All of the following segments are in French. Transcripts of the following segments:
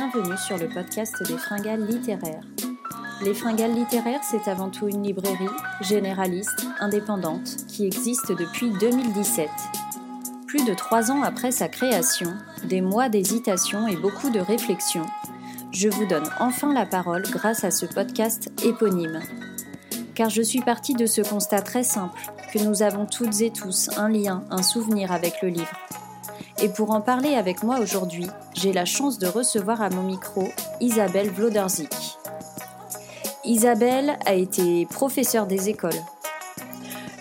bienvenue sur le podcast des fringales littéraires. Les fringales littéraires, c'est avant tout une librairie généraliste, indépendante, qui existe depuis 2017. Plus de trois ans après sa création, des mois d'hésitation et beaucoup de réflexion, je vous donne enfin la parole grâce à ce podcast éponyme. Car je suis partie de ce constat très simple, que nous avons toutes et tous un lien, un souvenir avec le livre. Et pour en parler avec moi aujourd'hui, j'ai la chance de recevoir à mon micro Isabelle Vloderzik. Isabelle a été professeure des écoles.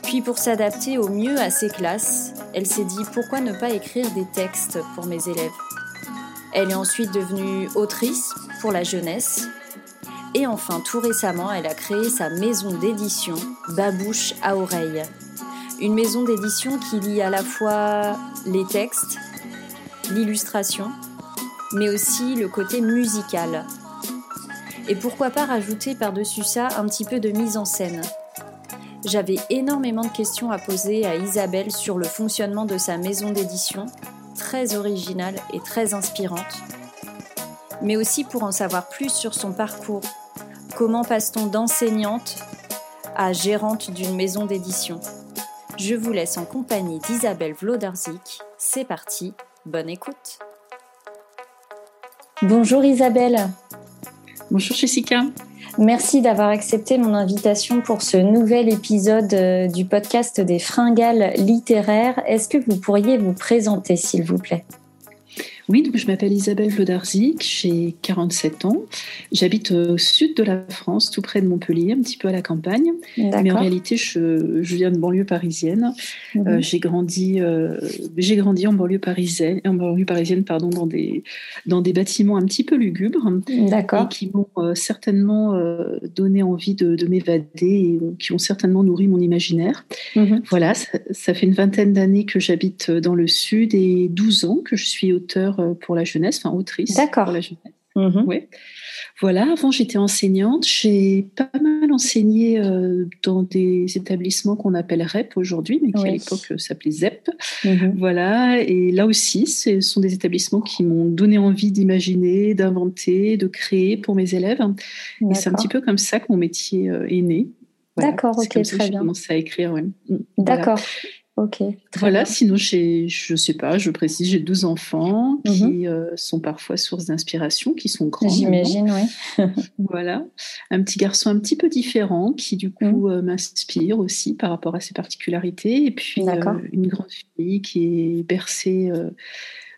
Puis pour s'adapter au mieux à ses classes, elle s'est dit pourquoi ne pas écrire des textes pour mes élèves. Elle est ensuite devenue autrice pour la jeunesse. Et enfin, tout récemment, elle a créé sa maison d'édition, Babouche à oreille. Une maison d'édition qui lie à la fois les textes, l'illustration, mais aussi le côté musical. Et pourquoi pas rajouter par-dessus ça un petit peu de mise en scène. J'avais énormément de questions à poser à Isabelle sur le fonctionnement de sa maison d'édition, très originale et très inspirante, mais aussi pour en savoir plus sur son parcours. Comment passe-t-on d'enseignante à gérante d'une maison d'édition? Je vous laisse en compagnie d'Isabelle Vlodarzik. C'est parti, Bonne écoute. Bonjour Isabelle. Bonjour Jessica. Merci d'avoir accepté mon invitation pour ce nouvel épisode euh, du podcast des fringales littéraires. Est-ce que vous pourriez vous présenter s'il vous plaît? Oui, donc je m'appelle Isabelle Lodarzik, j'ai 47 ans. J'habite au sud de la France, tout près de Montpellier, un petit peu à la campagne. Mais en réalité, je, je viens de banlieue parisienne. Mhm. Euh, j'ai grandi, euh, j'ai grandi en banlieue parisienne, en banlieue parisienne, pardon, dans des dans des bâtiments un petit peu lugubres, et qui m'ont euh, certainement donné envie de, de m'évader et qui ont certainement nourri mon imaginaire. Mhm. Voilà, ça, ça, fait une vingtaine d'années que j'habite dans le sud et 12 ans que je suis auteur pour la jeunesse, enfin autrice pour la jeunesse. Mhm. Voilà, avant j'étais enseignante, j'ai pas mal enseigné euh, dans des établissements qu'on appelle REP aujourd'hui, mais qui à l'époque euh, s'appelaient ZEP. Mhm. Voilà, et là aussi, ce sont des établissements qui m'ont donné envie d'imaginer, d'inventer, de créer pour mes élèves. Et c'est un petit peu comme ça que mon métier est né. D'accord, ok, très bien. J'ai commencé à écrire, ouais. D'accord. Ok. voilà, sinon, je ne sais pas, je précise, j'ai deux enfants qui mhm. euh, sont parfois source d'inspiration, qui sont grands. J'imagine, oui. voilà. Un petit garçon un petit peu différent qui, du coup, mhm. euh, m'inspire aussi par rapport à ses particularités. Et puis, euh, une grande fille qui est bercée.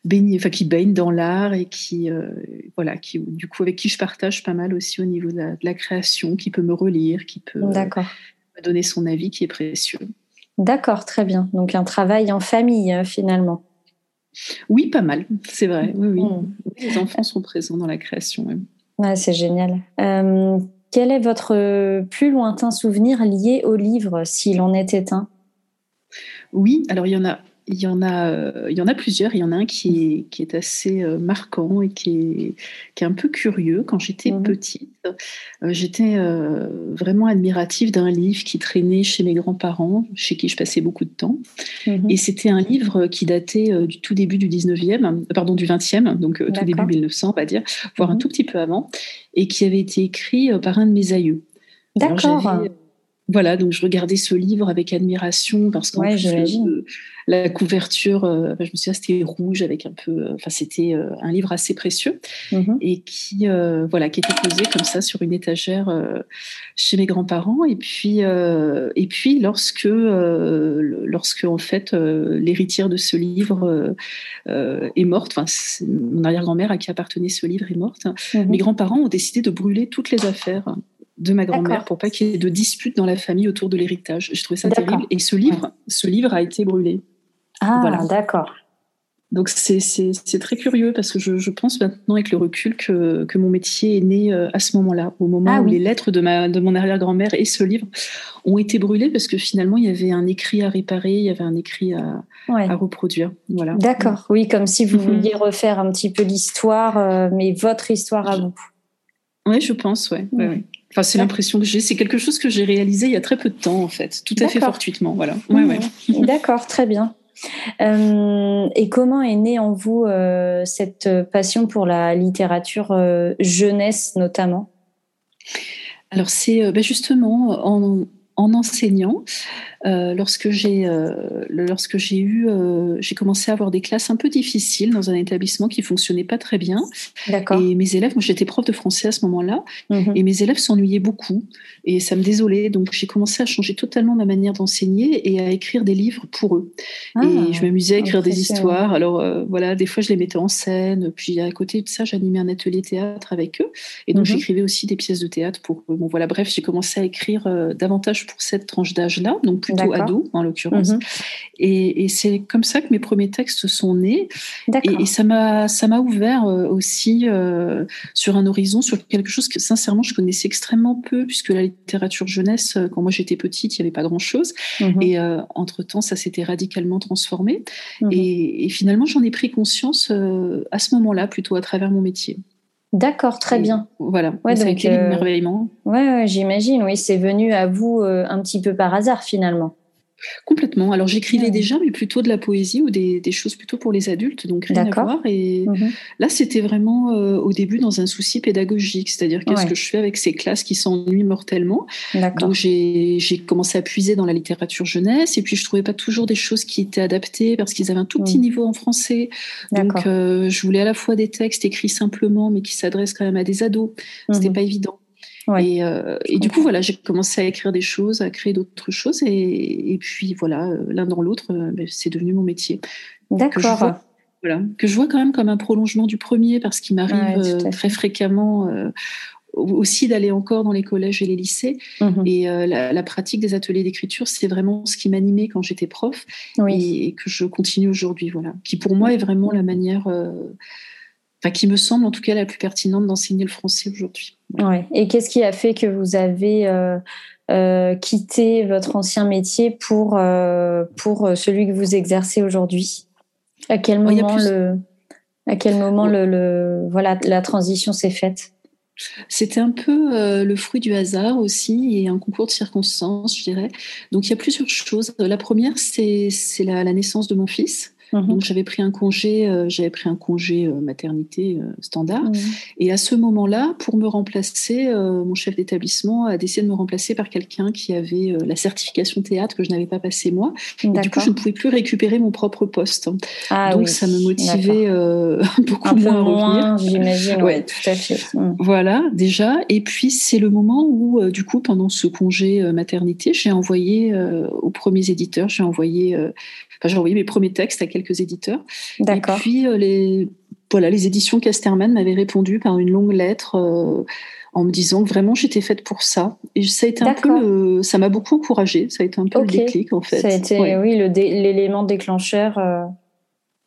Baigne, enfin, qui baigne dans l'art et qui, voilà, qui, du coup, avec qui je partage pas mal aussi au niveau de la, de la création, qui peut me relire, qui peut me donner son avis, qui est précieux. D'accord, très bien. Donc un travail en famille euh, finalement. Oui, pas mal, c'est vrai. Oui, hmm. Les enfants sont présents dans la création. c'est génial. Euh, quel est votre plus lointain souvenir lié au livre, s'il en était un Oui, alors il y en a il y, en a, euh, il y en a plusieurs. Il y en a un qui est, qui est assez euh, marquant et qui est, qui est un peu curieux. Quand j'étais mhm. petite, euh, j'étais vraiment admirative d'un livre qui traînait chez mes grands-parents, chez qui je passais beaucoup de temps. Mhm. Et c'était un livre qui datait du tout début du 19e, pardon, du 20e, donc tout début 1900, on va dire, voire un mhm. tout petit peu avant, et qui avait été écrit par un de mes aïeux. D'accord. Voilà, donc je regardais ce livre avec admiration parce qu'en plus, la couverture, euh, je me souviens, c'était rouge avec un peu, euh, enfin, c'était euh, un livre assez précieux mm-hmm. et qui, voilà, qui était posé comme ça sur une étagère chez mes grands-parents. Et puis, et puis, lorsque, lorsque en fait, l'héritière de ce livre est morte, enfin, mon arrière-grand-mère à qui appartenait ce livre est morte, mm-hmm. mes grands-parents ont décidé de brûler toutes les affaires de ma grand-mère pour pas qu'il y ait de disputes dans la famille autour de l'héritage. Je trouvais ça terrible. Et ce livre, ce livre a été brûlé. Ah, voilà. d'accord. Donc c'est très curieux parce que je, pense maintenant avec le recul que, que mon métier est né euh, à ce moment-là, au moment ah où les lettres de, ma, de mon arrière-grand-mère et ce livre ont été brûlés parce que finalement il y avait un écrit à réparer, il y avait un écrit à, à reproduire. Voilà. D'accord, oui, comme si vous mm-hmm. vouliez refaire un petit peu l'histoire, euh, mais votre histoire à vous. Oui, je pense, ouais. ouais, ouais. Enfin, c'est l'impression que j'ai. C'est quelque chose que j'ai réalisé il y a très peu de temps, en fait, tout à fait fortuitement. Voilà. Ouais, ouais. D'accord, très bien. et comment est née en vous cette passion pour la littérature jeunesse notamment? Alors c'est ben justement en, en enseignant, euh, lorsque j'ai euh, lorsque j'ai eu euh, j'ai commencé à avoir des classes un peu difficiles dans un établissement qui fonctionnait pas très bien. D'accord. Et mes élèves, moi j'étais prof de français à ce moment-là, mhm. et mes élèves s'ennuyaient beaucoup et ça me désolait. Donc j'ai commencé à changer totalement ma manière d'enseigner et à écrire des livres pour eux. Ah, et je m'amusais à écrire des histoires. Alors voilà, des fois je les mettais en scène. Puis à côté de ça, j'animais un atelier théâtre avec eux, et donc mhm. j'écrivais aussi des pièces de théâtre pour eux. Bon voilà, bref, j'ai commencé à écrire davantage pour cette tranche d'âge-là, donc plutôt ado en l'occurrence. Mhm. Et, c'est comme ça que mes premiers textes sont nés. Et, et, ça m'a ça m'a ouvert euh, aussi euh, sur un horizon, sur quelque chose que sincèrement je connaissais extrêmement peu, puisque la littérature jeunesse, euh, quand moi j'étais petite, il n'y avait pas grand-chose. Mhm. Et entre temps, ça s'était radicalement transformé. Mhm. Et, finalement, j'en ai pris conscience à ce moment-là, plutôt à travers mon métier. D'accord, très bien. Voilà, ouais, ça été l'émerveillement. Ouais, j'imagine, oui, c'est venu à vous un petit peu par hasard finalement. Complètement. Alors j'écrivais déjà, mais plutôt de la poésie ou des, choses plutôt pour les adultes, donc rien à voir. Et mhm. là, c'était vraiment euh, au début dans un souci pédagogique, c'est-à-dire qu'est-ce que je fais avec ces classes qui s'ennuient mortellement. Donc j'ai commencé à puiser dans la littérature jeunesse, et puis je trouvais pas toujours des choses qui étaient adaptées parce qu'ils avaient un tout petit mhm. niveau en français. Donc euh, je voulais à la fois des textes écrits simplement, mais qui s'adressent quand même à des ados. C'était mhm. pas évident. Euh, et, du coup, voilà, j'ai commencé à écrire des choses, à créer d'autres choses. Et, puis, voilà, euh, l'un dans l'autre, euh, ben, c'est devenu mon métier. D'accord. Voilà, que je vois quand même comme un prolongement du premier, parce qu'il m'arrive très fréquemment aussi d'aller encore dans les collèges et les lycées. Mmh et la, pratique des ateliers d'écriture, c'est vraiment ce qui m'animait quand j'étais prof et, que je continue aujourd'hui. Voilà, qui pour moi est vraiment la manière enfin, qui me semble en tout cas la plus pertinente d'enseigner le français aujourd'hui. Ouais. Et qu'est-ce qui a fait que vous avez euh, euh, quitté votre ancien métier pour, euh, pour celui que vous exercez aujourd'hui? À quel moment, le, à quel moment le, le, voilà, la transition s'est faite? C'était un peu le fruit du hasard aussi et un concours de circonstances, je dirais. Donc il y a plusieurs choses. La première, c'est la, la, naissance de mon fils. Mhm. Donc j'avais pris un congé, euh, j'avais pris un congé euh, maternité euh, standard. Mhm. Et à ce moment-là, pour me remplacer, mon chef d'établissement a décidé de me remplacer par quelqu'un qui avait la certification théâtre que je n'avais pas passée moi. Et du coup, je ne pouvais plus récupérer mon propre poste. Ah Donc ça me motivait beaucoup moins à revenir. J'imagine. Ouais, tout à fait. Mhm. Voilà, déjà. Et puis c'est le moment où, du coup, pendant ce congé maternité, j'ai envoyé aux premiers éditeurs, j'ai envoyé j'ai envoyé mes premiers textes à quelques éditeurs. D'accord. Et puis, euh, les, voilà, les éditions Casterman m'avaient répondu par une longue lettre euh, en me disant que vraiment j'étais faite pour ça. Et ça a été un peu, ça m'a beaucoup encouragée. Ça a été un peu le déclic en fait. Ça a été, oui, l'élément déclencheur. Euh.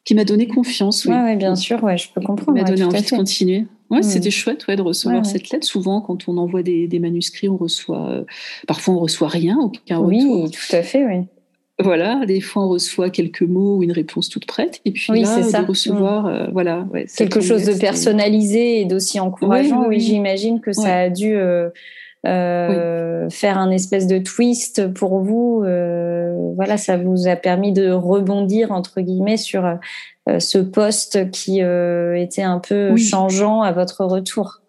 Qui m'a donné confiance, oui. Ouais, bien sûr, ouais, je peux comprendre. Qui m'a donné envie de continuer. Ouais, mm. c'était chouette ouais, de recevoir cette lettre. Souvent, quand on envoie des, des manuscrits, on reçoit, parfois on reçoit rien, aucun oui, retour. Oui, tout à fait, oui. Voilà, des fois on reçoit quelques mots ou une réponse toute prête, et puis là, ça. de recevoir, mm. euh, voilà, quelque chose de personnalisé et d'aussi encourageant. Oui, j'imagine que ça a dû euh, euh, faire un espèce de twist pour vous. voilà, ça vous a permis de rebondir entre guillemets sur ce poste qui était un peu changeant à votre retour.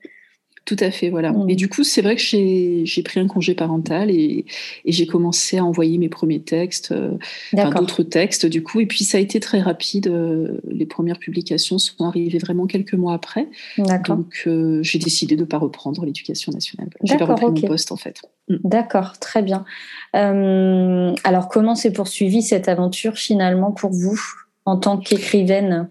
Tout à fait, voilà. Et mm. du coup, c'est vrai que j'ai pris un congé parental et, et j'ai commencé à envoyer mes premiers textes, euh, d'autres textes, du coup. Et puis, ça a été très rapide. Euh, les premières publications sont arrivées vraiment quelques mois après. Donc, euh, j'ai décidé de ne pas reprendre l'éducation nationale. J'ai pas repris mon poste, en fait. Mm. D'accord, très bien. alors, comment s'est poursuivie cette aventure finalement pour vous en tant qu'écrivaine?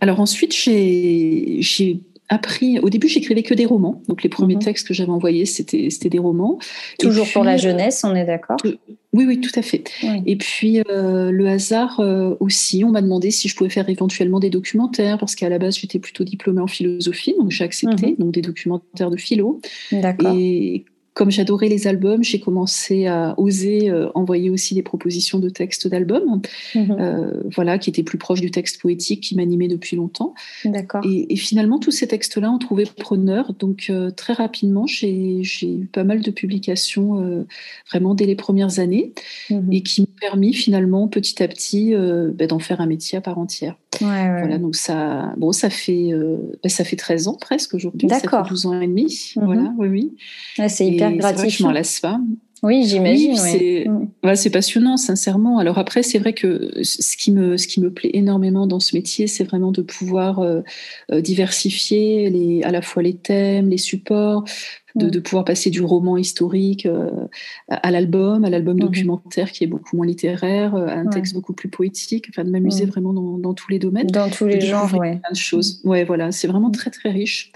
Alors ensuite, j'ai appris. Au début, j'écrivais que des romans. Donc, les premiers mhm. textes que j'avais envoyés, c'était des romans. Toujours pour la jeunesse, on est d'accord? Oui, oui, tout à fait. Et puis, euh, le hasard euh, aussi, on m'a demandé si je pouvais faire éventuellement des documentaires, parce qu'à la base, j'étais plutôt diplômée en philosophie, donc j'ai accepté, mhm. donc des documentaires de philo. D'accord. Et comme j'adorais les albums, j'ai commencé à oser euh, envoyer aussi des propositions de textes d'albums, mhm. euh, voilà, qui étaient plus proches du texte poétique qui m'animait depuis longtemps. D'accord. Et, finalement, tous ces textes-là ont trouvé preneur. Donc, euh, très rapidement, j'ai eu pas mal de publications vraiment dès les premières années mhm. et qui m'ont permis finalement, petit à petit, ben, d'en faire un métier à part entière. Voilà, donc ça, bon, ça fait, ben, ça fait 13 ans presque aujourd'hui. Ça fait 12 ans et demi. Mhm. Voilà, oui, oui. c'est hyper gratifiant. je m'en lasse pas. Oui, j'imagine. c'est passionnant, sincèrement. Alors après, c'est vrai que ce qui, me, ce qui me plaît énormément dans ce métier, c'est vraiment de pouvoir euh, euh, diversifier les, à la fois les thèmes, les supports, Mm. de, pouvoir passer du roman historique euh, à l'album, à l'album mm-hmm. documentaire qui est beaucoup moins littéraire, euh, à un texte beaucoup plus poétique, enfin de m'amuser mm. vraiment dans, tous les domaines. Dans tous les genres, ouais. Plein de choses. Mm. Ouais, voilà, c'est vraiment très très riche.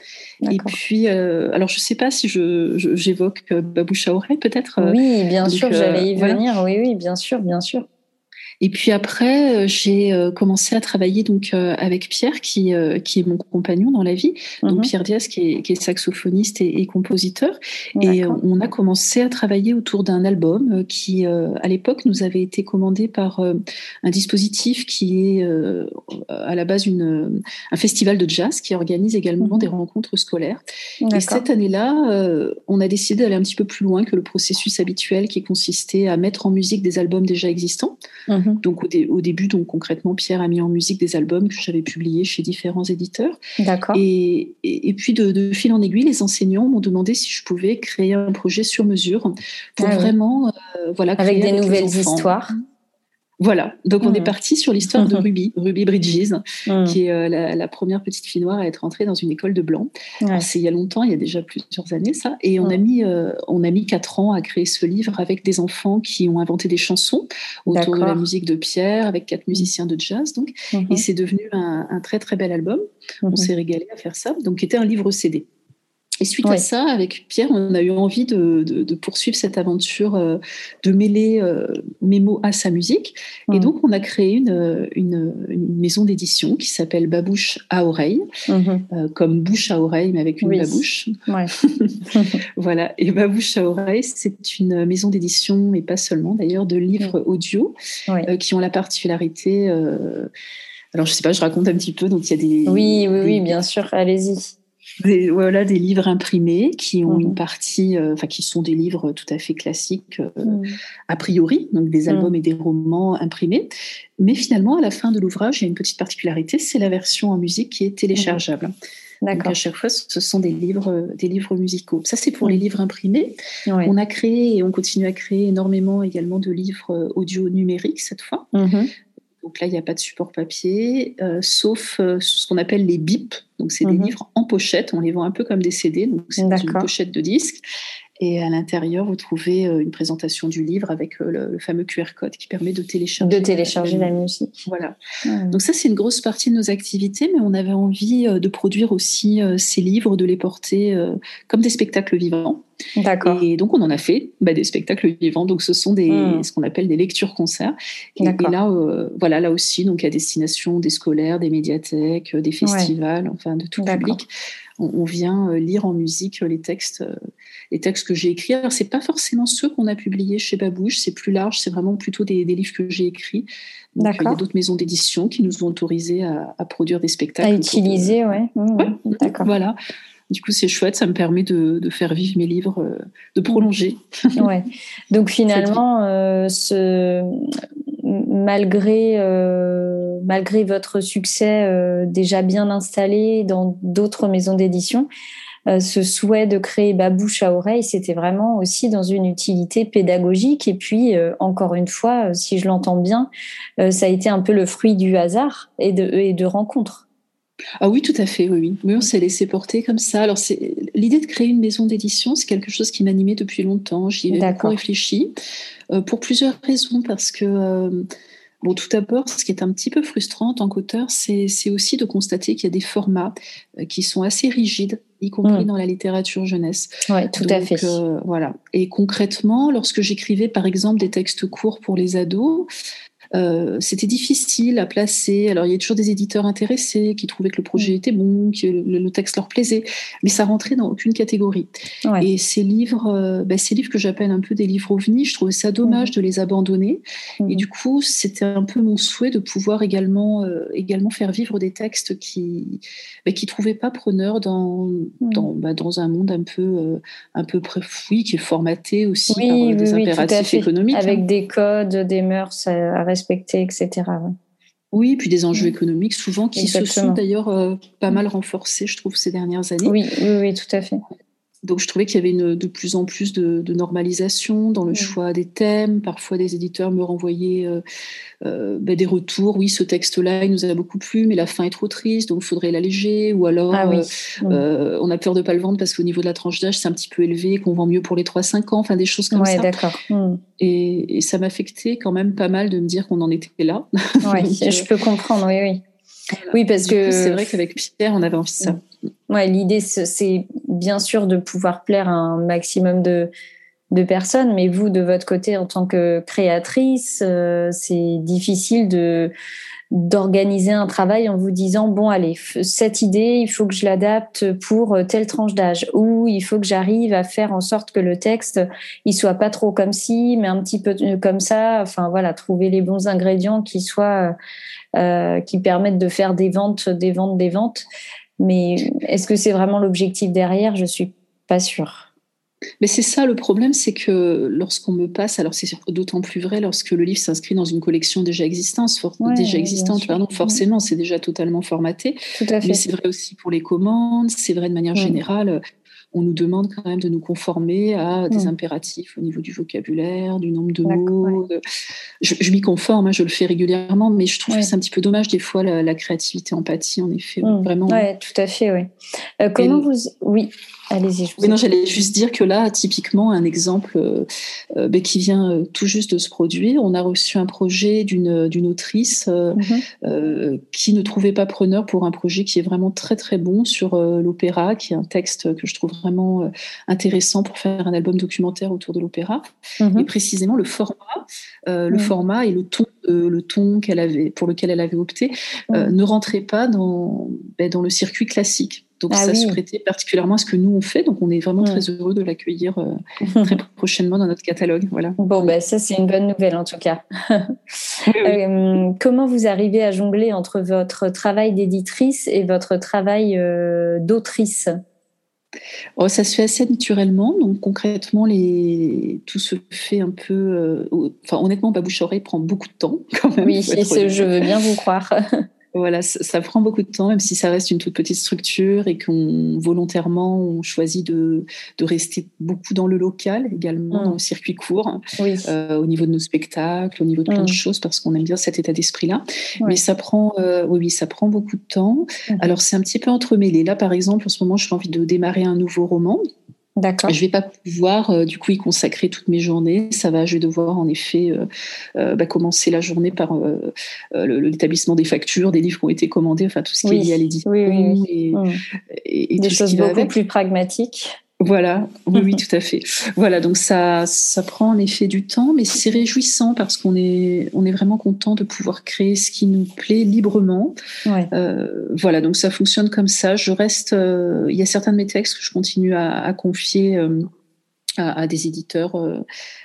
Et puis, euh, alors je sais pas si je, j'évoque Babouche à oreille peut-être. Oui, bien sûr, j'allais y venir. Oui, oui, bien sûr, bien sûr. Et puis après, euh, j'ai euh, commencé à travailler donc euh, avec Pierre, qui, qui est mon compagnon dans la vie. Donc mhm. Pierre Diaz, qui est, qui est saxophoniste et, compositeur. Et on a commencé à travailler autour d'un album qui, à l'époque, nous avait été commandé par un dispositif qui est à la base une, un festival de jazz qui organise également mhm. des rencontres scolaires. Et cette année-là, on a décidé d'aller un petit peu plus loin que le processus habituel qui consistait à mettre en musique des albums déjà existants. Mhm. Mhm. Donc au, début, donc concrètement, Pierre a mis en musique des albums que j'avais publiés chez différents éditeurs. D'accord. Et, et, puis de, fil en aiguille, les enseignants m'ont demandé si je pouvais créer un projet sur mesure pour ah vraiment, euh, voilà, avec des nouvelles histoires. Voilà, donc on est mmh. parti sur l'histoire de Ruby, Ruby Bridges, mmh. qui est euh, la, première petite fille noire à être entrée dans une école de blanc. C'est il y a longtemps, il y a déjà plusieurs années ça, et on a mis euh, on a mis quatre ans à créer ce livre avec des enfants qui ont inventé des chansons autour de la musique de Pierre, avec quatre musiciens de jazz donc, mmh. et c'est devenu un, un, très très bel album. On s'est régalé à faire ça, donc qui était un livre CD. Et suite à ça, avec Pierre, on a eu envie de, de, poursuivre cette aventure, euh, de mêler euh, mes mots à sa musique. Et mmh. donc, on a créé une, une, maison d'édition qui s'appelle Babouche à oreille, mmh. euh, comme bouche à oreille, mais avec une babouche. Ouais. voilà. Et Babouche à oreille, c'est une maison d'édition, et pas seulement d'ailleurs, de livres mmh. audio qui ont la particularité. alors, je sais pas, je raconte un petit peu. Donc, il y a des. Oui, oui, oui, bien sûr. Allez-y des, voilà, des livres imprimés qui ont une mhm. partie, euh, enfin qui sont des livres tout à fait classiques euh, mhm. a priori, donc des albums mhm. et des romans imprimés. Mais finalement, à la fin de l'ouvrage, il y a une petite particularité, c'est la version en musique qui est téléchargeable. Donc à chaque fois, ce sont des livres, des livres musicaux. Ça, c'est pour les livres imprimés. On a créé et on continue à créer énormément également de livres euh, audio numériques cette fois. Donc là, il n'y a pas de support papier, euh, sauf euh, ce qu'on appelle les BIP. Donc c'est des mhm. livres en pochette, on les vend un peu comme des CD, donc c'est une pochette de disque. Et à l'intérieur, vous trouvez euh, une présentation du livre avec le, fameux QR code qui permet de télécharger, de télécharger la, musique. Voilà. Donc ça, c'est une grosse partie de nos activités, mais on avait envie de produire aussi ces livres, de les porter comme des spectacles vivants. D'accord. Et donc, on en a fait bah, des spectacles vivants. Donc, ce sont des, hmm. ce qu'on appelle des lectures-concerts. Et, là, euh, voilà, là aussi, donc à destination des scolaires, des médiathèques, des festivals, enfin de tout public. On, vient euh, lire en musique les textes, euh, les textes que j'ai écrits. Alors, c'est pas forcément ceux qu'on a publiés chez Babouche. C'est plus large. C'est vraiment plutôt des, livres que j'ai écrits. Donc, il y a d'autres maisons d'édition qui nous ont autorisé à, produire des spectacles. À utiliser, ouais. Mmh, ouais. D'accord. Voilà. Du coup, c'est chouette, ça me permet de, faire vivre mes livres, euh, de prolonger. ouais. Donc finalement, euh, ce, malgré, euh, malgré votre succès déjà bien installé dans d'autres maisons d'édition, ce souhait de créer Babouche à oreille, c'était vraiment aussi dans une utilité pédagogique. Et puis, encore une fois, si je l'entends bien, ça a été un peu le fruit du hasard et de, et de rencontres. Ah oui, tout à fait, oui, oui. on s'est laissé porter comme ça. Alors, c'est l'idée de créer une maison d'édition, c'est quelque chose qui m'animait depuis longtemps. J'y ai beaucoup réfléchi euh, pour plusieurs raisons, parce que euh, Bon, tout d'abord, ce qui est un petit peu frustrant en tant qu'auteur, c'est aussi de constater qu'il y a des formats euh, qui sont assez rigides, y compris mmh. dans la littérature jeunesse. Oui, tout à fait. voilà. Et concrètement, lorsque j'écrivais par exemple des textes courts pour les ados, Euh, c'était difficile à placer. Alors, il y a toujours des éditeurs intéressés qui trouvaient que le projet mm. était bon, que le, texte leur plaisait, mais ça rentrait dans aucune catégorie. Et ces livres, ben, ces livres que j'appelle un peu des livres ovnis, je trouvais ça dommage mm. de les abandonner. Et du coup, c'était un peu mon souhait de pouvoir également, également faire vivre des textes qui ne qui trouvaient pas preneur dans, dans, bah, dans un monde un peu, un peu oui, qui est formaté aussi par des impératifs économiques. Avec hein. des codes, des mœurs à, respecter, etc. Oui, puis des enjeux économiques souvent qui se sont d'ailleurs euh, pas mal renforcés, je trouve, ces dernières années. Oui, oui, oui tout à fait. Donc je trouvais qu'il y avait une, de plus en plus de, normalisation dans le choix des thèmes. Parfois des éditeurs me renvoyaient euh, euh, ben, des retours. Oui, ce texte-là, il nous a beaucoup plu, mais la fin est trop triste, donc il faudrait l'alléger. Ou alors, ah euh, on a peur de ne pas le vendre parce qu'au niveau de la tranche d'âge, c'est un petit peu élevé, qu'on vend mieux pour les 3-5 ans. Enfin, des choses comme ouais, ça. d'accord. Hmm. Et, ça m'affectait quand même pas mal de me dire qu'on en était là. Oui, je peux comprendre, oui, oui. Oui, parce que c'est vrai qu'avec Pierre, on avait envie de ça. Ouais, l'idée, c'est bien sûr de pouvoir plaire à un maximum de, de personnes, mais vous, de votre côté, en tant que créatrice, euh, c'est difficile de d'organiser un travail en vous disant bon allez cette idée il faut que je l'adapte pour telle tranche d'âge. Ou il faut que j'arrive à faire en sorte que le texte il soit pas trop comme ci mais un petit peu comme ça. Enfin voilà trouver les bons ingrédients qui soient euh, qui permettent de faire des ventes des ventes des ventes. Mais est-ce que c'est vraiment l'objectif derrière? Je suis pas sûre. Mais c'est ça le problème, c'est que lorsqu'on me passe, alors c'est d'autant plus vrai lorsque le livre s'inscrit dans une collection déjà existante, déjà existante, pardon, forcément, c'est déjà totalement formaté. Tout à fait. Mais c'est vrai aussi pour les commandes, c'est vrai de manière générale on nous demande quand même de nous conformer à des impératifs au niveau du vocabulaire, du nombre de mots. Je, m'y conforme, hein, je le fais régulièrement, mais je trouve que c'est un petit peu dommage des fois la, créativité, empathie, en effet, vraiment. Oui, tout à fait, oui. Euh, comment vous, oui. Allez-y. Oui, non, j'allais juste dire que là, typiquement, un exemple euh, euh, ben, qui vient euh, tout juste de se produire. On a reçu un projet d'une d'une autrice mhm. qui ne trouvait pas preneur pour un projet qui est vraiment très très bon sur l'opéra, qui est un texte que je trouve vraiment intéressant pour faire un album documentaire autour de l'opéra. Mhm. Et précisément le format, le mhm. format et le ton le ton qu'elle avait pour lequel elle avait opté ne rentrait pas dans ben, dans le circuit classique. Donc ah ça se prêtait particulièrement à ce que nous on fait. Donc on est vraiment très heureux de l'accueillir euh, très prochainement dans notre catalogue. Voilà. Bon, ben ça c'est une bonne nouvelle en tout cas. Euh, comment vous arrivez à jongler entre votre travail d'éditrice et votre travail euh, d'autrice? Oh, ça se fait assez naturellement. Donc concrètement, les... tout se fait un peu. Enfin, honnêtement, Babouche Oreille prend beaucoup de temps quand même. Oui, je veux bien vous croire. Voilà, ça, prend beaucoup de temps, même si ça reste une toute petite structure et qu'on volontairement on choisit de, de, rester beaucoup dans le local également, dans le circuit court, euh, au niveau de nos spectacles, au niveau de plein de mm. choses, parce qu'on aime bien cet état d'esprit-là. Mais ça prend, euh, oui, ça prend beaucoup de temps. Mm. Alors c'est un petit peu entremêlé. Là, par exemple, en ce moment, j'ai envie de démarrer un nouveau roman D'accord. Je vais pas pouvoir euh, du coup y consacrer toutes mes journées. Ça va, je vais devoir en effet euh, euh, bah, commencer la journée par l'établissement des factures, des livres qui ont été commandés, enfin tout ce qui est lié à l'édition. Oui, oui, mmh. et, des choses beaucoup plus pragmatiques. Voilà, oui, oui, tout à fait. Voilà, donc ça, ça prend en effet du temps, mais c'est réjouissant parce qu'on est, on est vraiment content de pouvoir créer ce qui nous plaît librement. Euh, voilà, donc ça fonctionne comme ça. Je reste, euh, il y a certains de mes textes que je continue à, confier euh, à, des éditeurs,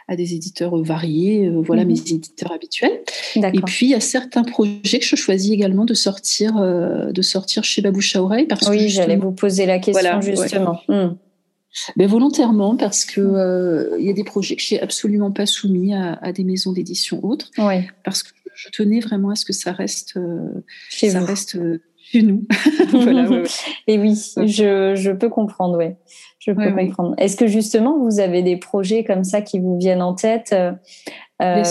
à des éditeurs variés. voilà, mhm. mes éditeurs habituels. Et puis il y a certains projets que je choisis également de sortir, de sortir chez Babouche à oreille parce oui, j'allais vous poser la question justement. Hmm. Mais volontairement, parce que euh, il y a des projets que j'ai absolument pas soumis à, des maisons d'édition autres, parce que je tenais vraiment à ce que ça reste euh, chez ça reste euh, chez nous. Et oui, je, je, peux comprendre, oui. Je peux comprendre. Est-ce que justement vous avez des projets comme ça qui vous viennent en tête euh,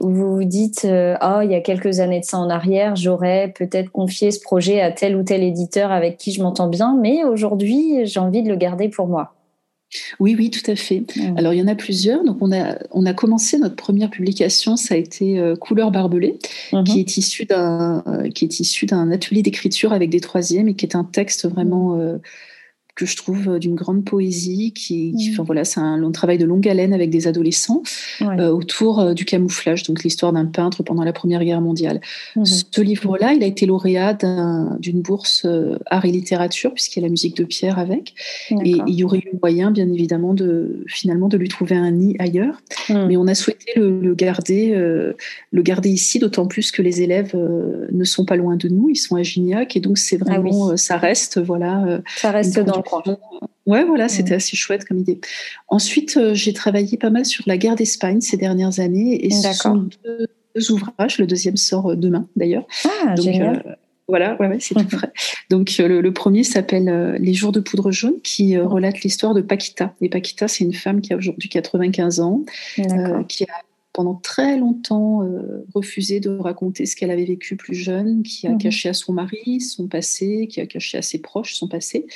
vous vous dites, euh, oh, il y a quelques années de ça en arrière, j'aurais peut-être confié ce projet à tel ou tel éditeur avec qui je m'entends bien, mais aujourd'hui, j'ai envie de le garder pour moi. Oui, oui, tout à fait. Alors, il y en a plusieurs. Donc, on a, on a commencé notre première publication, ça a été euh, Couleur barbelée, mhm. qui est issu d'un, qui est issu d'un atelier d'écriture avec des troisièmes et qui est un texte vraiment que je trouve euh, d'une grande poésie, qui, mmh. enfin, voilà, c'est un long travail de longue haleine avec des adolescents euh, autour euh, du camouflage, donc l'histoire d'un peintre pendant la Première Guerre mondiale. Mmh. Ce livre-là, il a été lauréat d'une bourse art et littérature, puisqu'il y a la musique de Pierre avec, et il y aurait eu moyen, bien évidemment, de finalement de lui trouver un nid ailleurs, mmh. mais on a souhaité le, garder, le garder ici, d'autant plus que les élèves ne sont pas loin de nous, ils sont à Gignac, et donc c'est ah vraiment, ça reste, voilà, ça reste dans Ouais, voilà, c'était assez chouette comme idée. Ensuite, euh, j'ai travaillé pas mal sur la guerre d'Espagne ces dernières années et ce sont deux, ouvrages. Le deuxième sort euh, demain, d'ailleurs. Ah, génial. Euh, voilà, ouais, c'est tout frais. Donc le, premier s'appelle Les jours de poudre jaune, qui relate l'histoire de Paquita. Et Paquita, c'est une femme qui a aujourd'hui 95 ans, qui a pendant très longtemps euh, refusé de raconter ce qu'elle avait vécu plus jeune, qui a mhm. caché à son mari son passé, qui a caché à ses proches son passé,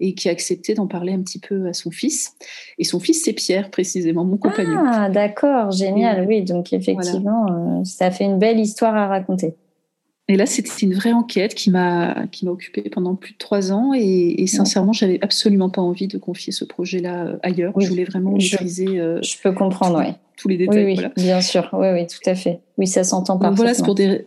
et qui a accepté d'en parler un petit peu à son fils. Et son fils, c'est Pierre, précisément, mon compagnon. Ah, d'accord, génial, oui. Donc effectivement, euh, ça fait une belle histoire à raconter. Et là, c'était une vraie enquête qui m'a qui m'a occupée pendant plus de trois ans. Et, sincèrement, j'avais absolument pas envie de confier ce projet-là euh, ailleurs. je voulais vraiment maîtriser. je peux comprendre, oui tous les détails. Oui, bien sûr. Oui, oui, tout à fait. Oui, ça s'entend parfaitement. Voilà, c'est pour des...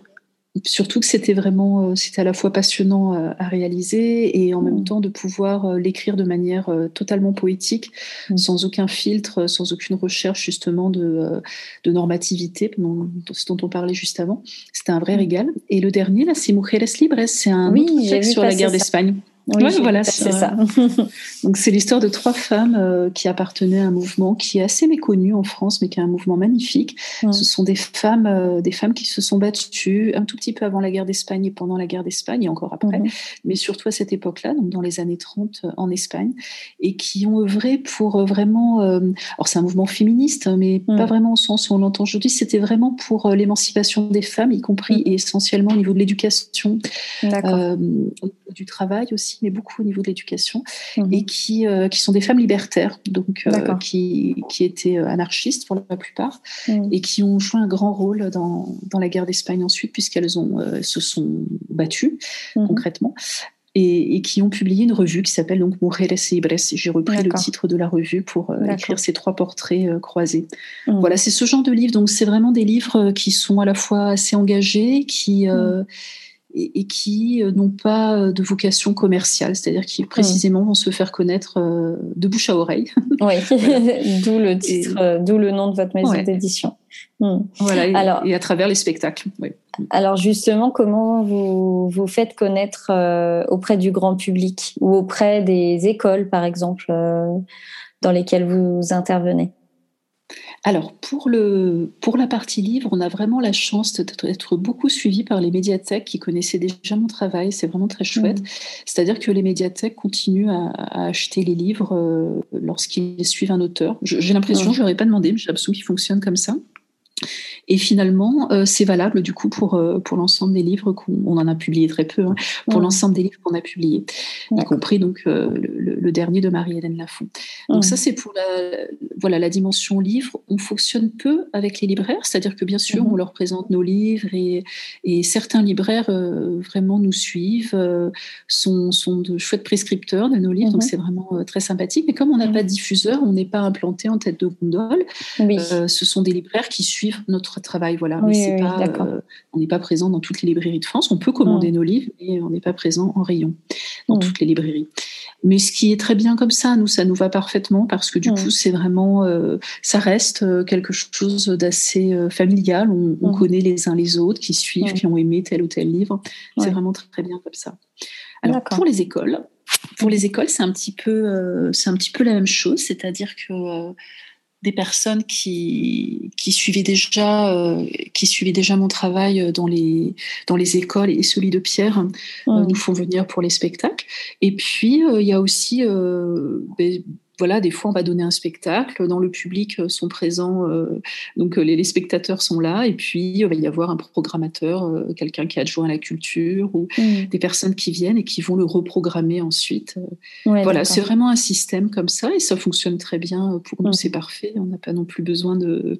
Surtout que c'était vraiment, euh, c'était à la fois passionnant euh, à, réaliser et en même mm. temps de pouvoir euh, l'écrire de manière totalement poétique, mm. sans aucun filtre, sans aucune recherche justement de, de normativité, dont, dont on parlait juste avant. C'était un vrai mm. régal. Et le dernier, là, c'est Mujeres Libres, c'est un autre texte sur la guerre d'Espagne. Oui, voilà, c'est ça. Donc c'est l'histoire de trois femmes euh, qui appartenaient à un mouvement qui est assez méconnu en France, mais qui est un mouvement magnifique. Ce sont des femmes, euh, des femmes qui se sont battues un tout petit peu avant la guerre d'Espagne et pendant la guerre d'Espagne et encore après, mhm. mais surtout à cette époque-là, donc dans les années 30 euh, en Espagne, et qui ont œuvré pour vraiment. alors c'est un mouvement féministe, mais pas vraiment au sens où on l'entend aujourd'hui. C'était vraiment pour l'émancipation des femmes, y compris et mhm. essentiellement au niveau de l'éducation, du travail aussi mais beaucoup au niveau de l'éducation, mhm. et qui, euh, qui sont des femmes libertaires, donc euh, qui, qui étaient euh, anarchistes pour la plupart, mhm. et qui ont joué un grand rôle dans, dans la guerre d'Espagne ensuite, puisqu'elles ont se sont battues mhm. concrètement. Et, et, qui ont publié une revue qui s'appelle donc Mujeres Libres. J'ai repris le titre de la revue pour écrire ces trois portraits croisés. Voilà, c'est ce genre de livre. Donc, c'est vraiment des livres qui sont à la fois assez engagés, qui et, qui euh, n'ont pas euh, de vocation commerciale, c'est-à-dire qui précisément vont se faire connaître euh, de bouche à oreille. Oui, d'où le titre, d'où le nom de votre maison d'édition. Hmm. Voilà, et, alors, et à travers les spectacles. Alors justement, comment vous vous faites connaître auprès du grand public ou auprès des écoles, par exemple, dans lesquelles vous intervenez? Alors, pour, le, pour la partie livre, on a vraiment la chance d'être beaucoup suivi par les médiathèques qui connaissaient déjà mon travail. C'est vraiment très chouette. Mmh. C'est-à-dire que les médiathèques continuent à, acheter les livres euh, lorsqu'ils suivent un auteur. J'ai l'impression, je ai pas demandé, mais j'ai l'impression qu'ils fonctionnent comme ça. Et finalement, euh, c'est valable du coup pour, euh, pour l'ensemble des livres qu'on on en a publié très peu, hein, pour l'ensemble des livres qu'on a publiés, y compris donc euh, le, dernier de Marie-Hélène Lafont. Donc ça, c'est pour la, voilà, la dimension livre. On fonctionne peu avec les libraires, c'est-à-dire que bien sûr, mhm. on leur présente nos livres et, et certains libraires vraiment nous suivent, sont, sont de chouettes prescripteurs de nos livres, donc mhm. c'est vraiment très sympathique. Mais comme on n'a pas de diffuseur, on n'est pas implanté en tête de gondole, ce sont des libraires qui suivent notre travail. Voilà. mais pas, euh, on n'est pas présent dans toutes les librairies de France. On peut commander mm. nos livres, mais on n'est pas présent en rayon dans mm. toutes les librairies. Mais ce qui est très bien comme ça, nous, ça nous va parfaitement parce que du mm. coup, c'est vraiment, euh, ça reste euh, quelque chose d'assez familial. On, connaît les uns les autres qui suivent, qui ont aimé tel ou tel livre. C'est vraiment très, très bien comme ça. Alors pour les écoles, pour les écoles, c'est un petit peu, c'est un petit peu la même chose, c'est-à-dire que des personnes qui, qui suivaient déjà euh, qui suivaient déjà mon travail dans les dans les écoles et celui de Pierre euh, nous font venir pour les spectacles. Et puis euh, il y a aussi ben, voilà, des fois on va donner un spectacle, dans le public euh, sont présents, euh, donc euh, les, spectateurs sont là, et puis il va y avoir un programmateur, quelqu'un qui est adjoint à la culture, ou mmh. des personnes qui viennent et qui vont le reprogrammer ensuite. voilà, c'est vraiment un système comme ça, et ça fonctionne très bien pour nous, mmh. c'est parfait, on n'a pas non plus besoin de,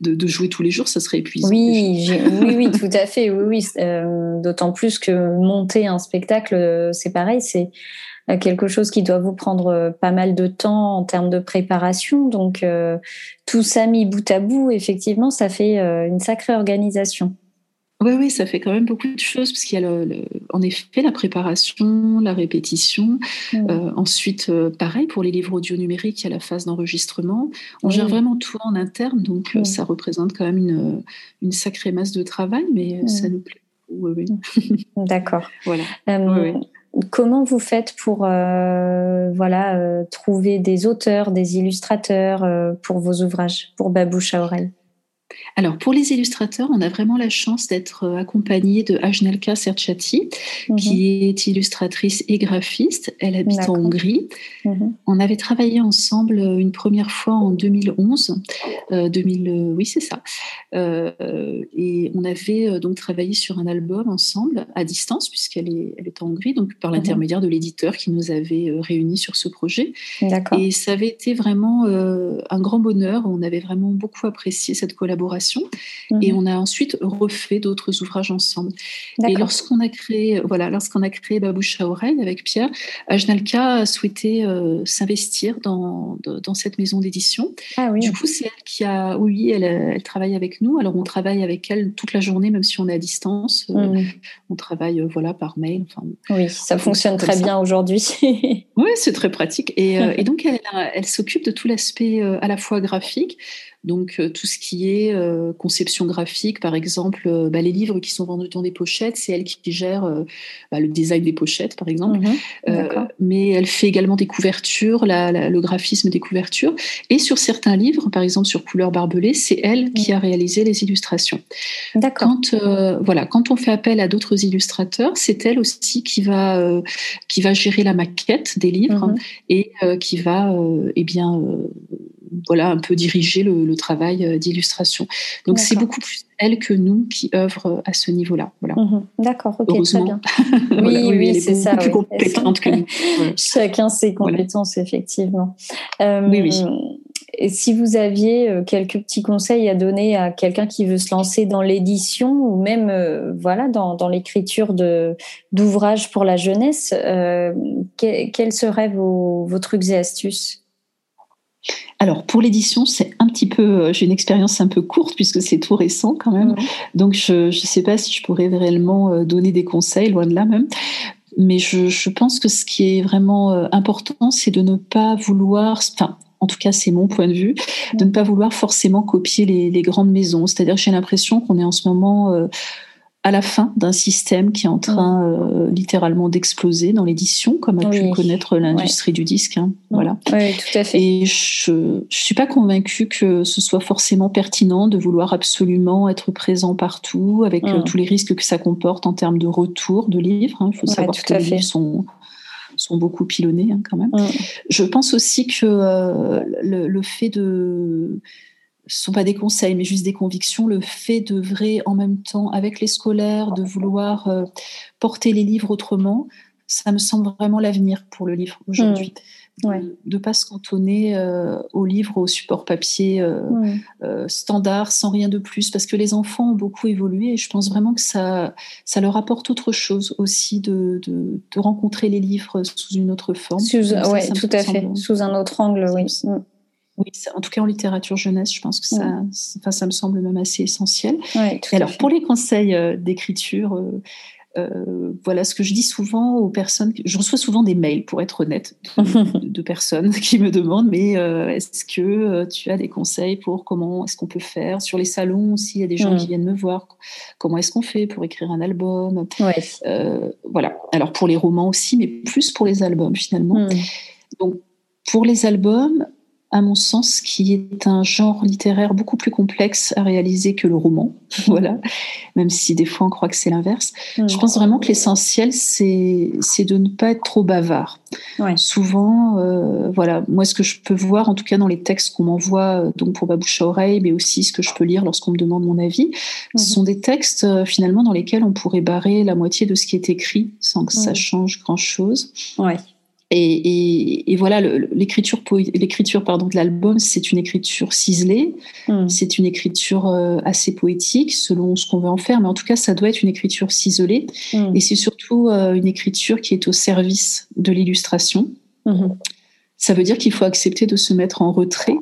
de, jouer tous les jours, ça serait épuisant. Oui, oui, oui, tout à fait, oui, oui. D'autant plus que monter un spectacle, c'est pareil, c'est quelque chose qui doit vous prendre pas mal de temps en termes de préparation. Donc tout ça mis bout à bout, effectivement, ça fait une sacrée organisation. Oui, oui, ça fait quand même beaucoup de choses, parce qu'il y a en effet la préparation, la répétition. Mm. Euh, ensuite, euh, pareil, pour les livres audio numériques, il y a la phase d'enregistrement. On gère vraiment tout en interne, donc euh, mm. ça représente quand même une, une, sacrée masse de travail, mais mm. ça nous plaît. Oui, oui. D'accord. voilà. Comment vous faites pour voilà, trouver des auteurs, des illustrateurs pour vos ouvrages, pour Babouche à alors, pour les illustrateurs, on a vraiment la chance d'être euh, accompagné de Ajnelka Serchati, mhm. qui est illustratrice et graphiste. Elle habite en Hongrie. Mhm. On avait travaillé ensemble euh, une première fois en 2011. 2000, euh, oui, c'est ça. et on avait donc travaillé sur un album ensemble, à distance, puisqu'elle est, elle est en Hongrie, donc par mhm. l'intermédiaire de l'éditeur qui nous avait réunis sur ce projet. Et ça avait été vraiment un grand bonheur. On avait vraiment beaucoup apprécié cette collaboration et mhm. on a ensuite refait d'autres ouvrages ensemble. Et lorsqu'on a créé, voilà, lorsqu'on a créé Babouche à oreille avec Pierre, Ajnalka a souhaité euh, s'investir dans, dans cette maison d'édition. Ah du coup, c'est elle qui a, oui, elle, elle, travaille avec nous. Alors, on travaille avec elle toute la journée, même si on est à distance. Euh, mhm. On travaille, euh, voilà, par mail. Enfin, oui, ça fonctionne très bien aujourd'hui. oui, c'est très pratique. Et, et donc, elle, elle s'occupe de tout l'aspect à la fois graphique, donc euh, tout ce qui est euh, conception graphique, par exemple, euh, bah, les livres qui sont vendus dans des pochettes, c'est elle qui gère bah, le design des pochettes, par exemple. Mhm. mais elle fait également des couvertures, le graphisme des couvertures. Et sur certains livres, par exemple sur Couleur barbelée, c'est elle qui mhm. a réalisé les illustrations. D'accord. Quand, voilà, quand on fait appel à d'autres illustrateurs, c'est elle aussi qui va, qui va gérer la maquette des livres mhm. et qui va eh bien, voilà, un peu diriger le, travail euh, d'illustration. Donc c'est beaucoup plus elle que nous qui œuvrent à ce niveau-là. Voilà. Mhm. D'accord, ok, très bien. Oui, oui, c'est ça. Plus compétente que nous. Chacun ses compétences, effectivement. Euh, oui, oui. Et si vous aviez euh, quelques petits conseils à donner à quelqu'un qui veut se lancer dans l'édition ou même voilà dans, dans l'écriture de d'ouvrages pour la jeunesse, quels seraient vos, vos trucs et astuces? Alors pour l'édition, c'est un petit peu, euh, j'ai une expérience un peu courte puisque c'est tout récent quand même. Donc je ne sais pas si je pourrais réellement euh, donner des conseils, loin de là même. Mais je, pense que ce qui est vraiment euh, important, c'est de ne pas vouloir, enfin en tout cas c'est mon point de vue, de ne pas vouloir forcément copier les, grandes maisons. C'est-à-dire que j'ai l'impression qu'on est en ce moment à la fin d'un système qui est en train euh, littéralement d'exploser dans l'édition, comme a pu connaître l'industrie du disque. Hein. Voilà. Oui, tout à fait. Et je ne suis pas convaincue que ce soit forcément pertinent de vouloir absolument être présent partout, avec euh, tous les risques que ça comporte en termes de retour de livres. Hein. Il faut savoir que les livres sont sont beaucoup pilonnés hein, quand même. Je pense aussi que euh, le, le, fait de ce sont pas des conseils, mais juste des convictions. Le fait d'œuvrer en même temps avec les scolaires, de vouloir euh, porter les livres autrement, ça me semble vraiment l'avenir pour le livre aujourd'hui. Mmh. De ne pas se cantonner euh, au livre, au support papier euh, standard, sans rien de plus, parce que les enfants ont beaucoup évolué et je pense vraiment que ça, ça leur apporte autre chose aussi de, de, rencontrer les livres sous une autre forme. Oui, tout à fait, sous un autre angle, oui. Oui, en tout cas en littérature jeunesse, je pense que ça, enfin, ça me semble même assez essentiel. Et alors pour les conseils euh, d'écriture, euh, euh, voilà ce que je dis souvent aux personnes. Je reçois souvent des mails, pour être honnête, de, personnes qui me demandent mais est-ce que tu as des conseils pour comment est-ce qu'on peut faire? Sur les salons aussi Il y a des gens qui viennent me voir. Comment est-ce qu'on fait pour écrire un album? Voilà. Alors pour les romans aussi, mais plus pour les albums finalement. Donc pour les albums, à mon sens, qui est un genre littéraire beaucoup plus complexe à réaliser que le roman. voilà, même si des fois on croit que c'est l'inverse. Mm. Je pense vraiment que l'essentiel, c'est de ne pas être trop bavard. Souvent, euh, voilà, moi ce que je peux voir, en tout cas dans les textes qu'on m'envoie, euh, donc pour Babouche à oreille, mais aussi ce que je peux lire lorsqu'on me demande mon avis, ce mm-hmm. sont des textes euh, finalement dans lesquels on pourrait barrer la moitié de ce qui est écrit sans que ça mm. change grand chose. Ouais. Et, voilà, l'écriture, l'écriture pardon, de l'album, c'est une écriture ciselée, hmm. c'est une écriture euh, assez poétique selon ce qu'on veut en faire, mais en tout cas, ça doit être une écriture ciselée. Hmm. Et c'est surtout euh, une écriture qui est au service de l'illustration. Hmm. Ça veut dire qu'il faut accepter de se mettre en retrait.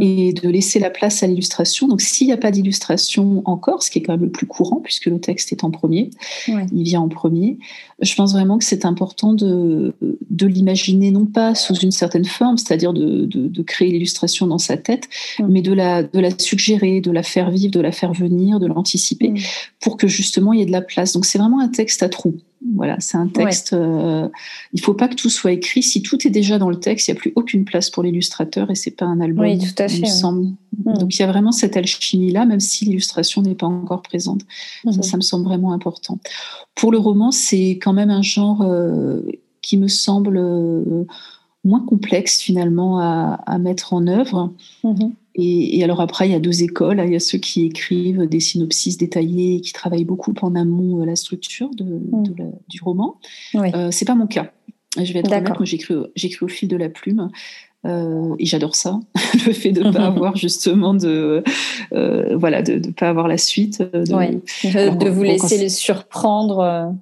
Et de laisser la place à l'illustration. Donc s'il n'y a pas d'illustration encore, ce qui est quand même le plus courant puisque le texte est en premier, il vient en premier, je pense vraiment que c'est important de, de l'imaginer non pas sous une certaine forme, c'est-à-dire de, de, créer l'illustration dans sa tête, mm. mais de la, de la suggérer, de la faire vivre, de la faire venir, de l'anticiper mm. pour que justement il y ait de la place. Donc c'est vraiment un texte à trous. Voilà, c'est un texte. Euh, il faut pas que tout soit écrit. Si tout est déjà dans le texte, il n'y a plus aucune place pour l'illustrateur et c'est pas un album. Oui, tout à fait. semble. Hmm. Donc il y a vraiment cette alchimie là, même si l'illustration n'est pas encore présente. Ça, hmm. ça me semble vraiment important. Pour le roman, c'est quand même un genre euh, qui me semble euh, moins complexe finalement à, à mettre en œuvre. Hmm. Et, alors après, il y a deux écoles. Il y a ceux qui écrivent des synopsis détaillés, qui travaillent beaucoup en amont euh, la structure de, mm. du roman. Oui. Euh, c'est pas mon cas. Je vais être honnête, moi j'écris, j'écris au fil de la plume. Euh, et j'adore ça, le fait de ne pas avoir justement de euh, voilà de ne pas avoir la suite, de, de, vous laisser les surprendre.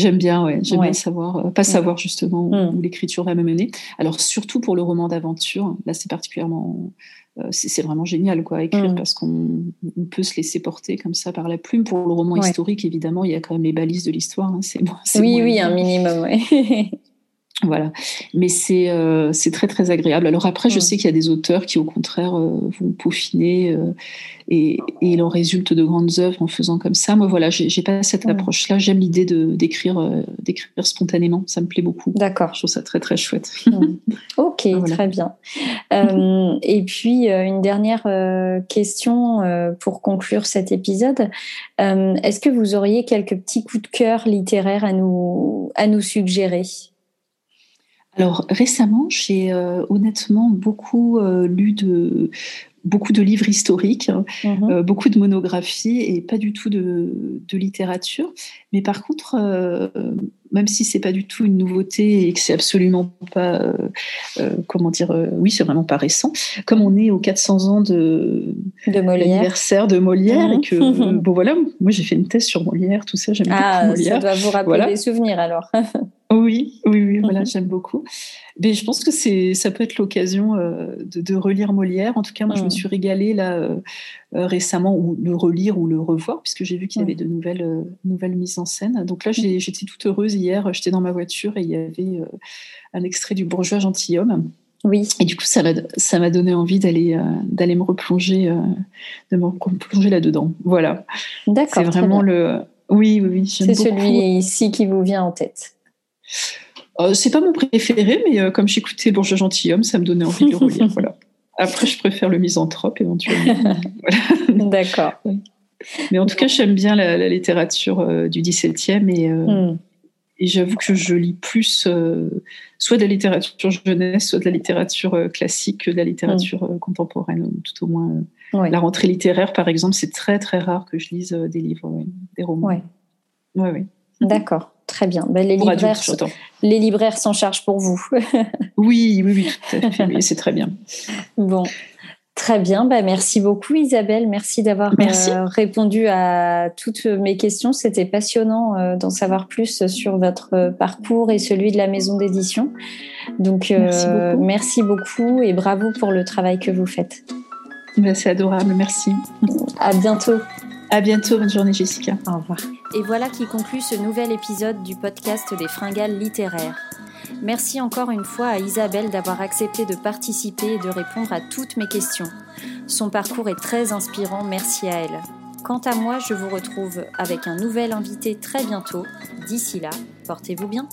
J'aime bien, ouais, j'aime bien savoir, pas savoir justement où mm. l'écriture va me mener. Alors surtout pour le roman d'aventure, là c'est particulièrement euh, c'est vraiment génial quoi à écrire mm. parce qu'on peut se laisser porter comme ça par la plume. Pour le roman historique, évidemment, il y a quand même les balises de l'histoire. Hein, c'est oui, oui, un minimum. Ouais. Voilà, mais c'est euh, c'est très très agréable. Alors après, je mm. sais qu'il y a des auteurs qui au contraire euh, vont peaufiner euh, et, et, il en résulte de grandes œuvres en faisant comme ça. Moi, voilà, j'ai pas cette mm. approche-là. J'aime l'idée de d'écrire d'écrire spontanément. Ça me plaît beaucoup. D'accord. Je trouve ça très très chouette. Mm. Ok, très bien. et puis une dernière question pour conclure cet épisode. Est-ce que vous auriez quelques petits coups de cœur littéraires à nous à nous suggérer? Alors récemment, j'ai euh, honnêtement beaucoup euh, lu de beaucoup de livres historiques, hein, mhm. euh, beaucoup de monographies et pas du tout de, littérature. Mais par contre, même si c'est pas du tout une nouveauté et que c'est absolument pas, comment dire, oui, c'est vraiment pas récent. Comme on est aux 400 ans de, de l'anniversaire de Molière et que mhm. bon voilà, moi j'ai fait une thèse sur Molière, tout ça, j'aime ah, beaucoup Molière. Ça doit vous rappeler des souvenirs alors. Oui, oui, oui, voilà, mhm. j'aime beaucoup. Mais je pense que c'est, ça peut être l'occasion euh, de, relire Molière. En tout cas, moi, je me mhm. suis régalée là euh, euh, récemment, ou le relire ou le revoir, puisque j'ai vu qu'il y avait de nouvelles, nouvelles mises en scène. Donc là, j'étais toute heureuse hier. J'étais dans ma voiture et il y avait un extrait du Bourgeois gentilhomme. Oui. Et du coup, ça m'a, ça m'a donné envie d'aller, d'aller me replonger, de me replonger là-dedans. Voilà. D'accord. C'est vraiment le. Oui, oui, oui. C'est celui-ci qui vous vient en tête. Euh, c'est pas mon préféré, mais euh, comme j'écoutais Bourgeois Gentilhomme, ça me donnait envie de le relire. voilà. Après, je préfère le misanthrope éventuellement. D'accord. Mais en tout cas, j'aime bien la, littérature euh, du XVIIe et, hmm. et j'avoue que je lis plus soit de la littérature jeunesse, soit de la littérature classique que de la littérature hmm. contemporaine, ou tout au moins. La rentrée littéraire, par exemple, c'est très très rare que je lise des livres, des romans. Oui, ouais, ouais. D'accord. Très bien. Ben, les, libraires, les libraires s'en chargent pour vous. oui, oui, oui, tout à fait. c'est très bien. Bon. Très bien, ben, merci beaucoup Isabelle, merci d'avoir euh, répondu à toutes mes questions. C'était passionnant euh, d'en savoir plus sur votre parcours et celui de la maison d'édition. Donc euh, merci beaucoup. et bravo pour le travail que vous faites. Ben, c'est adorable, merci. À bientôt. À bientôt, bonne journée Jessica. Au revoir. Et voilà qui conclut ce nouvel épisode du podcast des fringales littéraires. Merci encore une fois à Isabelle d'avoir accepté de participer et de répondre à toutes mes questions. Son parcours est très inspirant, merci à elle. Quant à moi, je vous retrouve avec un nouvel invité très bientôt. D'ici là, portez-vous bien.